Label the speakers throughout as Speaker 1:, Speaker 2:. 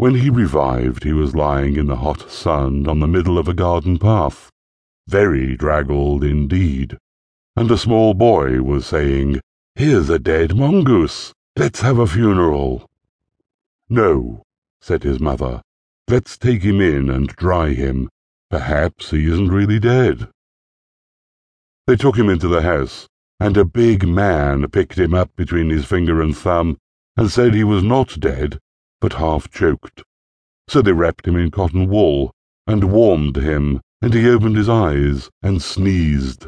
Speaker 1: When he revived, he was lying in the hot sun on the middle of a garden path, very draggled indeed, and a small boy was saying, Here's a dead mongoose. Let's have a funeral. No, said his mother. Let's take him in and dry him. Perhaps he isn't really dead. They took him into the house, and a big man picked him up between his finger and thumb and said he was not dead, but half choked. So they wrapped him in cotton wool and warmed him, and he opened his eyes and sneezed.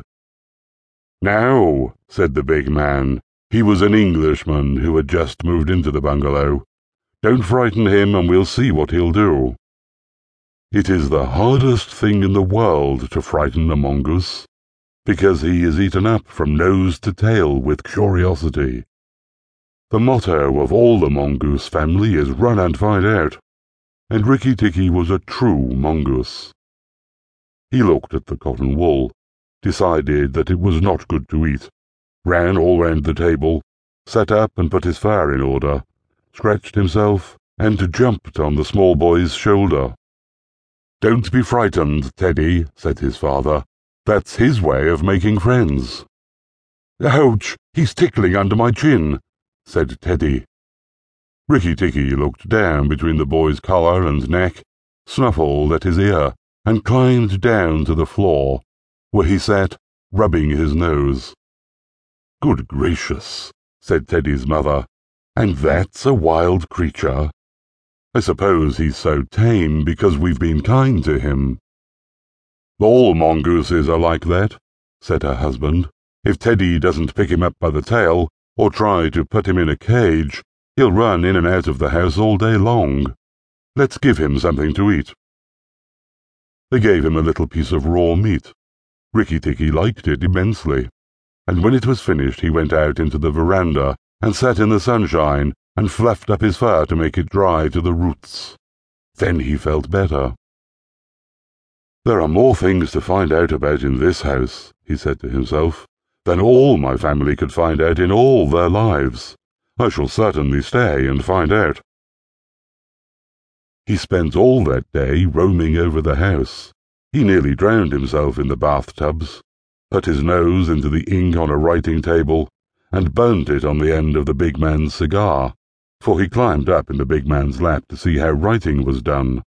Speaker 1: Now, said the big man, he was an Englishman who had just moved into the bungalow. Don't frighten him and we'll see what he'll do. It is the hardest thing in the world to frighten a mongoose, because he is eaten up from nose to tail with curiosity. The motto of all the mongoose family is run and find out, and Rikki Tikki was a true mongoose. He looked at the cotton wool, decided that it was not good to eat, ran all round the table, sat up and put his fire in order, scratched himself, and jumped on the small boy's shoulder. Don't be frightened, Teddy, said his father. That's his way of making friends. Ouch! He's tickling under my chin, said Teddy. Rikki Tikki looked down between the boy's collar and neck, snuffled at his ear, and climbed down to the floor, where he sat, rubbing his nose. Good gracious, said Teddy's mother, and that's a wild creature. I suppose he's so tame because we've been kind to him. All mongooses are like that, said her husband. If Teddy doesn't pick him up by the tail, or try to put him in a cage, he'll run in and out of the house all day long. Let's give him something to eat. They gave him a little piece of raw meat. Rikki Tikki liked it immensely, and when it was finished he went out into the veranda and sat in the sunshine and fluffed up his fur to make it dry to the roots. Then he felt better. There are more things to find out about in this house, he said to himself than all my family could find out in all their lives. I shall certainly stay and find out. He spent all that day roaming over the house. He nearly drowned himself in the bathtubs, put his nose into the ink on a writing table, and burnt it on the end of the big man's cigar, for he climbed up in the big man's lap to see how writing was done.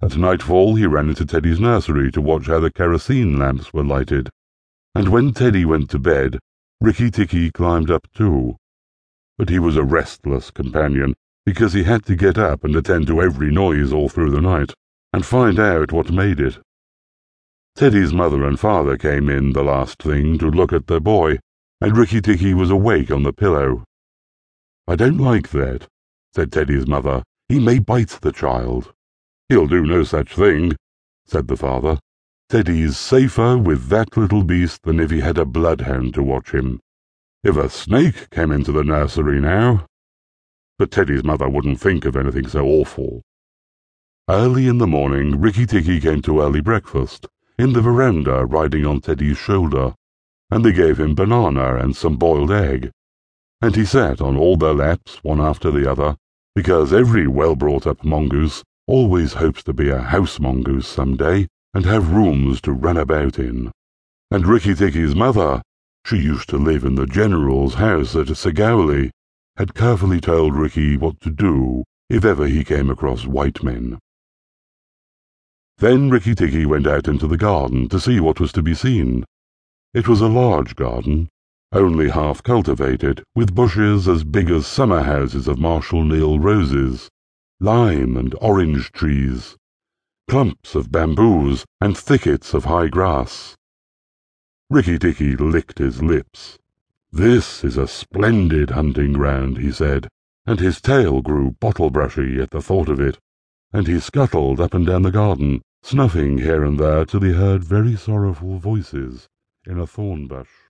Speaker 1: At nightfall he ran into Teddy's nursery to watch how the kerosene lamps were lighted and when Teddy went to bed, Rikki Tikki climbed up too. But he was a restless companion, because he had to get up and attend to every noise all through the night, and find out what made it. Teddy's mother and father came in the last thing to look at their boy, and Rikki Tikki was awake on the pillow. I don't like that, said Teddy's mother. He may bite the child. He'll do no such thing, said the father. Teddy's safer with that little beast than if he had a bloodhound to watch him. If a snake came into the nursery now... But Teddy's mother wouldn't think of anything so awful. Early in the morning, Rikki Tikki came to early breakfast, in the veranda riding on Teddy's shoulder, and they gave him banana and some boiled egg. And he sat on all their laps, one after the other, because every well-brought-up mongoose always hopes to be a house mongoose some day and have rooms to run about in. And Rikki Tikki's mother, she used to live in the General's house at Segowli, had carefully told Rikki what to do if ever he came across white men. Then Rikki Tikki went out into the garden to see what was to be seen. It was a large garden, only half cultivated, with bushes as big as summer houses of Marshal Niel roses, lime and orange trees, clumps of bamboos, and thickets of high grass. Rikki Tikki licked his lips. This is a splendid hunting ground, he said, and his tail grew bottle-brushy at the thought of it, and he scuttled up and down the garden, snuffing here and there till he heard very sorrowful voices in a thorn bush.